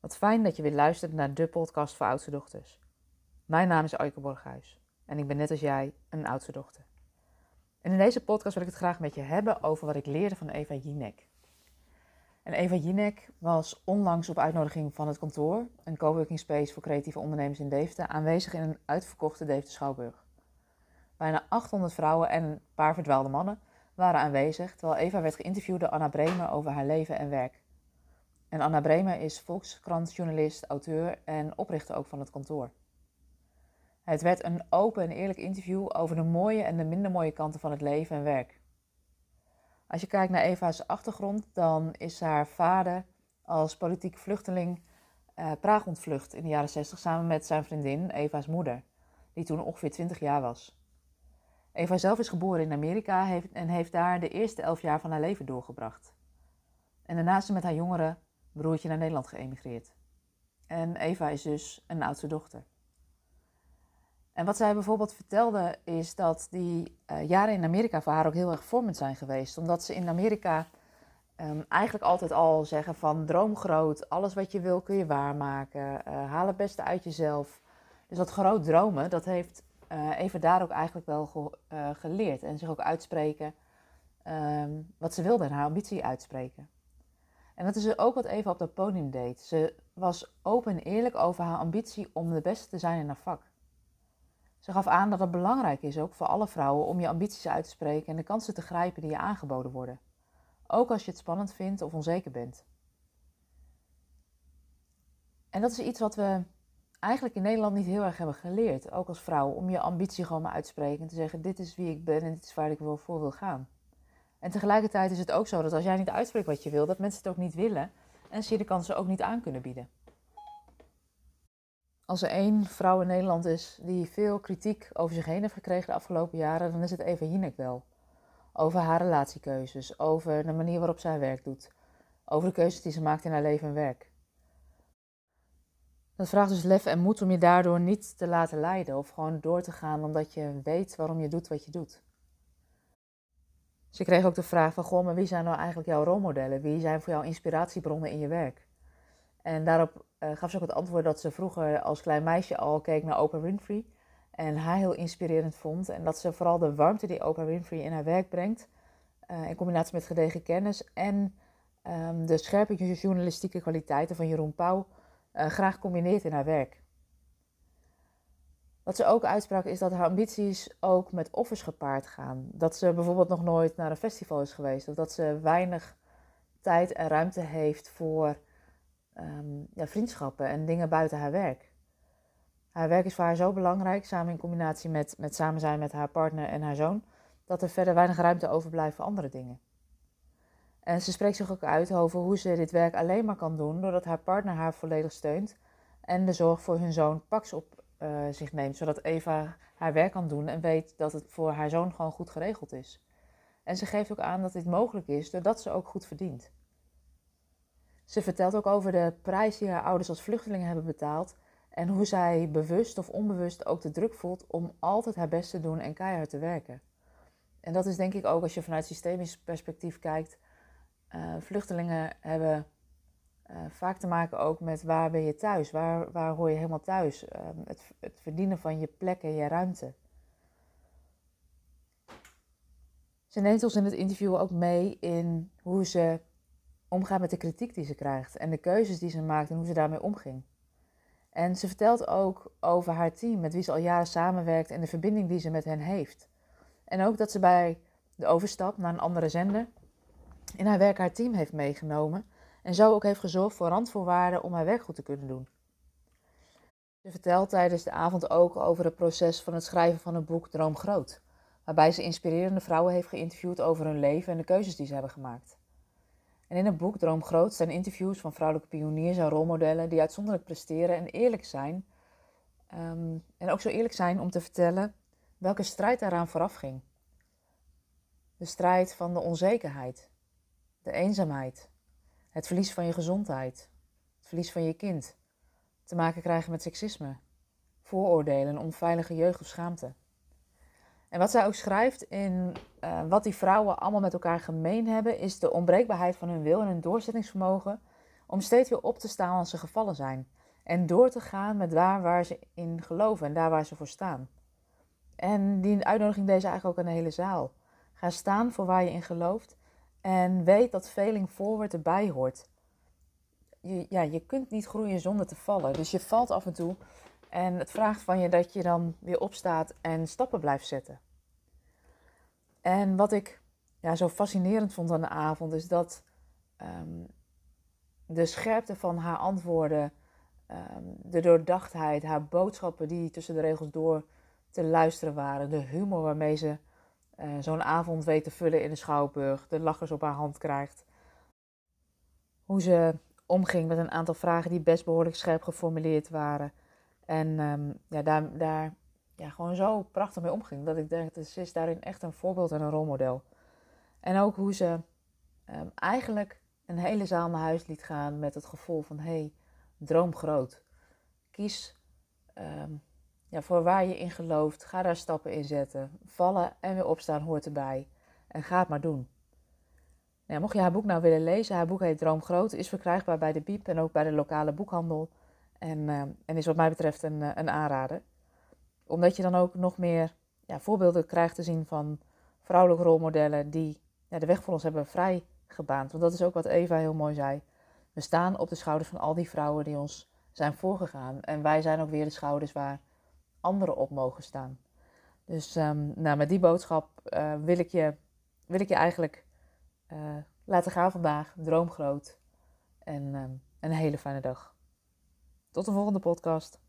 Wat fijn dat je weer luistert naar de podcast voor oudste dochters. Mijn naam is Aike Borghuis en ik ben net als jij een oudste dochter. En in deze podcast wil ik het graag met je hebben over wat ik leerde van Eva Jinek. En Eva Jinek was onlangs op uitnodiging van het kantoor, een coworking space voor creatieve ondernemers in Deventer, aanwezig in een uitverkochte Deventer Schouwburg. Bijna 800 vrouwen en een paar verdwaalde mannen waren aanwezig, terwijl Eva werd geïnterviewd door Anna Bremer over haar leven en werk. En Anna Bremer is Volkskrant-journalist, auteur en oprichter ook van het kantoor. Het werd een open en eerlijk interview over de mooie en de minder mooie kanten van het leven en werk. Als je kijkt naar Eva's achtergrond, dan is haar vader als politiek vluchteling uh, Praag ontvlucht in de jaren 60 samen met zijn vriendin Eva's moeder, die toen ongeveer 20 jaar was. Eva zelf is geboren in Amerika en heeft daar de eerste elf jaar van haar leven doorgebracht. En daarna met haar jongere broertje naar Nederland geëmigreerd. En Eva is dus een oudste dochter. En wat zij bijvoorbeeld vertelde is dat die uh, jaren in Amerika voor haar ook heel erg vormend zijn geweest. Omdat ze in Amerika um, eigenlijk altijd al zeggen van droom groot, alles wat je wil kun je waarmaken, uh, haal het beste uit jezelf. Dus dat groot dromen, dat heeft uh, Eva daar ook eigenlijk wel ge geleerd. En zich ook uitspreken um, wat ze wilde en haar ambitie uitspreken. En dat is ook wat Eva op dat podium deed. Ze was open en eerlijk over haar ambitie om de beste te zijn in haar vak. Ze gaf aan dat het belangrijk is ook voor alle vrouwen om je ambities uit te spreken en de kansen te grijpen die je aangeboden worden. Ook als je het spannend vindt of onzeker bent. En dat is iets wat we eigenlijk in Nederland niet heel erg hebben geleerd, ook als vrouw, om je ambitie gewoon maar uit te spreken en te zeggen: Dit is wie ik ben en dit is waar ik voor wil gaan. En tegelijkertijd is het ook zo dat als jij niet uitspreekt wat je wil, dat mensen het ook niet willen en ze je de kansen ook niet aan kunnen bieden. Als er één vrouw in Nederland is die veel kritiek over zich heen heeft gekregen de afgelopen jaren, dan is het Eva Jinek wel. Over haar relatiekeuzes, over de manier waarop zij werk doet, over de keuzes die ze maakt in haar leven en werk. Dat vraagt dus lef en moed om je daardoor niet te laten leiden of gewoon door te gaan omdat je weet waarom je doet wat je doet. Ze kreeg ook de vraag van, goh, maar wie zijn nou eigenlijk jouw rolmodellen? Wie zijn voor jou inspiratiebronnen in je werk? En daarop uh, gaf ze ook het antwoord dat ze vroeger als klein meisje al keek naar Oprah Winfrey. En haar heel inspirerend vond. En dat ze vooral de warmte die Oprah Winfrey in haar werk brengt, uh, in combinatie met gedegen kennis en um, de scherpe journalistieke kwaliteiten van Jeroen Pauw, uh, graag combineert in haar werk. Wat ze ook uitsprak is dat haar ambities ook met offers gepaard gaan. Dat ze bijvoorbeeld nog nooit naar een festival is geweest. Of dat ze weinig tijd en ruimte heeft voor um, ja, vriendschappen en dingen buiten haar werk. Haar werk is voor haar zo belangrijk, samen in combinatie met, met samen zijn met haar partner en haar zoon, dat er verder weinig ruimte overblijft voor andere dingen. En ze spreekt zich ook uit over hoe ze dit werk alleen maar kan doen doordat haar partner haar volledig steunt en de zorg voor hun zoon Pax op uh, zich neemt, zodat Eva haar werk kan doen en weet dat het voor haar zoon gewoon goed geregeld is. En ze geeft ook aan dat dit mogelijk is doordat ze ook goed verdient. Ze vertelt ook over de prijs die haar ouders als vluchtelingen hebben betaald en hoe zij bewust of onbewust ook de druk voelt om altijd haar best te doen en keihard te werken. En dat is denk ik ook als je vanuit systemisch perspectief kijkt. Uh, vluchtelingen hebben uh, vaak te maken ook met waar ben je thuis, waar, waar hoor je helemaal thuis, uh, het, het verdienen van je plek en je ruimte. Ze neemt ons in het interview ook mee in hoe ze omgaat met de kritiek die ze krijgt en de keuzes die ze maakt en hoe ze daarmee omging. En ze vertelt ook over haar team, met wie ze al jaren samenwerkt en de verbinding die ze met hen heeft. En ook dat ze bij de overstap naar een andere zender in haar werk haar team heeft meegenomen en zo ook heeft gezorgd voor randvoorwaarden om haar werk goed te kunnen doen. Ze vertelt tijdens de avond ook over het proces van het schrijven van een boek Droom Groot, waarbij ze inspirerende vrouwen heeft geïnterviewd over hun leven en de keuzes die ze hebben gemaakt. En in het boek Droom Groot zijn interviews van vrouwelijke pioniers en rolmodellen die uitzonderlijk presteren en eerlijk zijn. Um, en ook zo eerlijk zijn om te vertellen welke strijd daaraan vooraf ging. De strijd van de onzekerheid, de eenzaamheid, het verlies van je gezondheid, het verlies van je kind, te maken krijgen met seksisme, vooroordelen, onveilige jeugd of schaamte. En wat zij ook schrijft in uh, wat die vrouwen allemaal met elkaar gemeen hebben, is de onbreekbaarheid van hun wil en hun doorzettingsvermogen om steeds weer op te staan als ze gevallen zijn. En door te gaan met waar, waar ze in geloven en daar waar ze voor staan. En die uitnodiging deze eigenlijk ook aan de hele zaal. Ga staan voor waar je in gelooft. En weet dat failing forward erbij hoort. Je, ja, je kunt niet groeien zonder te vallen. Dus je valt af en toe. En het vraagt van je dat je dan weer opstaat en stappen blijft zetten. En wat ik ja, zo fascinerend vond aan de avond, is dat um, de scherpte van haar antwoorden, um, de doordachtheid, haar boodschappen die tussen de regels door te luisteren waren, de humor waarmee ze uh, zo'n avond weet te vullen in de schouwburg, de lachers op haar hand krijgt, hoe ze omging met een aantal vragen die best behoorlijk scherp geformuleerd waren. En um, ja, daar, daar ja, gewoon zo prachtig mee omging. Dat ik denk, ze is daarin echt een voorbeeld en een rolmodel. En ook hoe ze um, eigenlijk een hele zaal naar huis liet gaan met het gevoel van... hé, hey, droom groot. Kies um, ja, voor waar je in gelooft. Ga daar stappen in zetten. Vallen en weer opstaan hoort erbij. En ga het maar doen. Nou, mocht je haar boek nou willen lezen, haar boek heet Droom Groot, is verkrijgbaar bij de Biep en ook bij de lokale boekhandel. En, uh, en is wat mij betreft een, eh, een aanrader. Omdat je dan ook nog meer ja, voorbeelden krijgt te zien van vrouwelijke rolmodellen die de weg voor ons hebben vrijgebaand. Want dat is ook wat Eva heel mooi zei. We staan op de schouders van al die vrouwen die ons zijn voorgegaan. En wij zijn ook weer de schouders waar anderen op mogen staan. Dus um, nou, met die boodschap uh, wil, ik je, wil ik je eigenlijk uh, laten gaan vandaag. Droom groot. En um, een hele fijne dag. Tot de volgende podcast.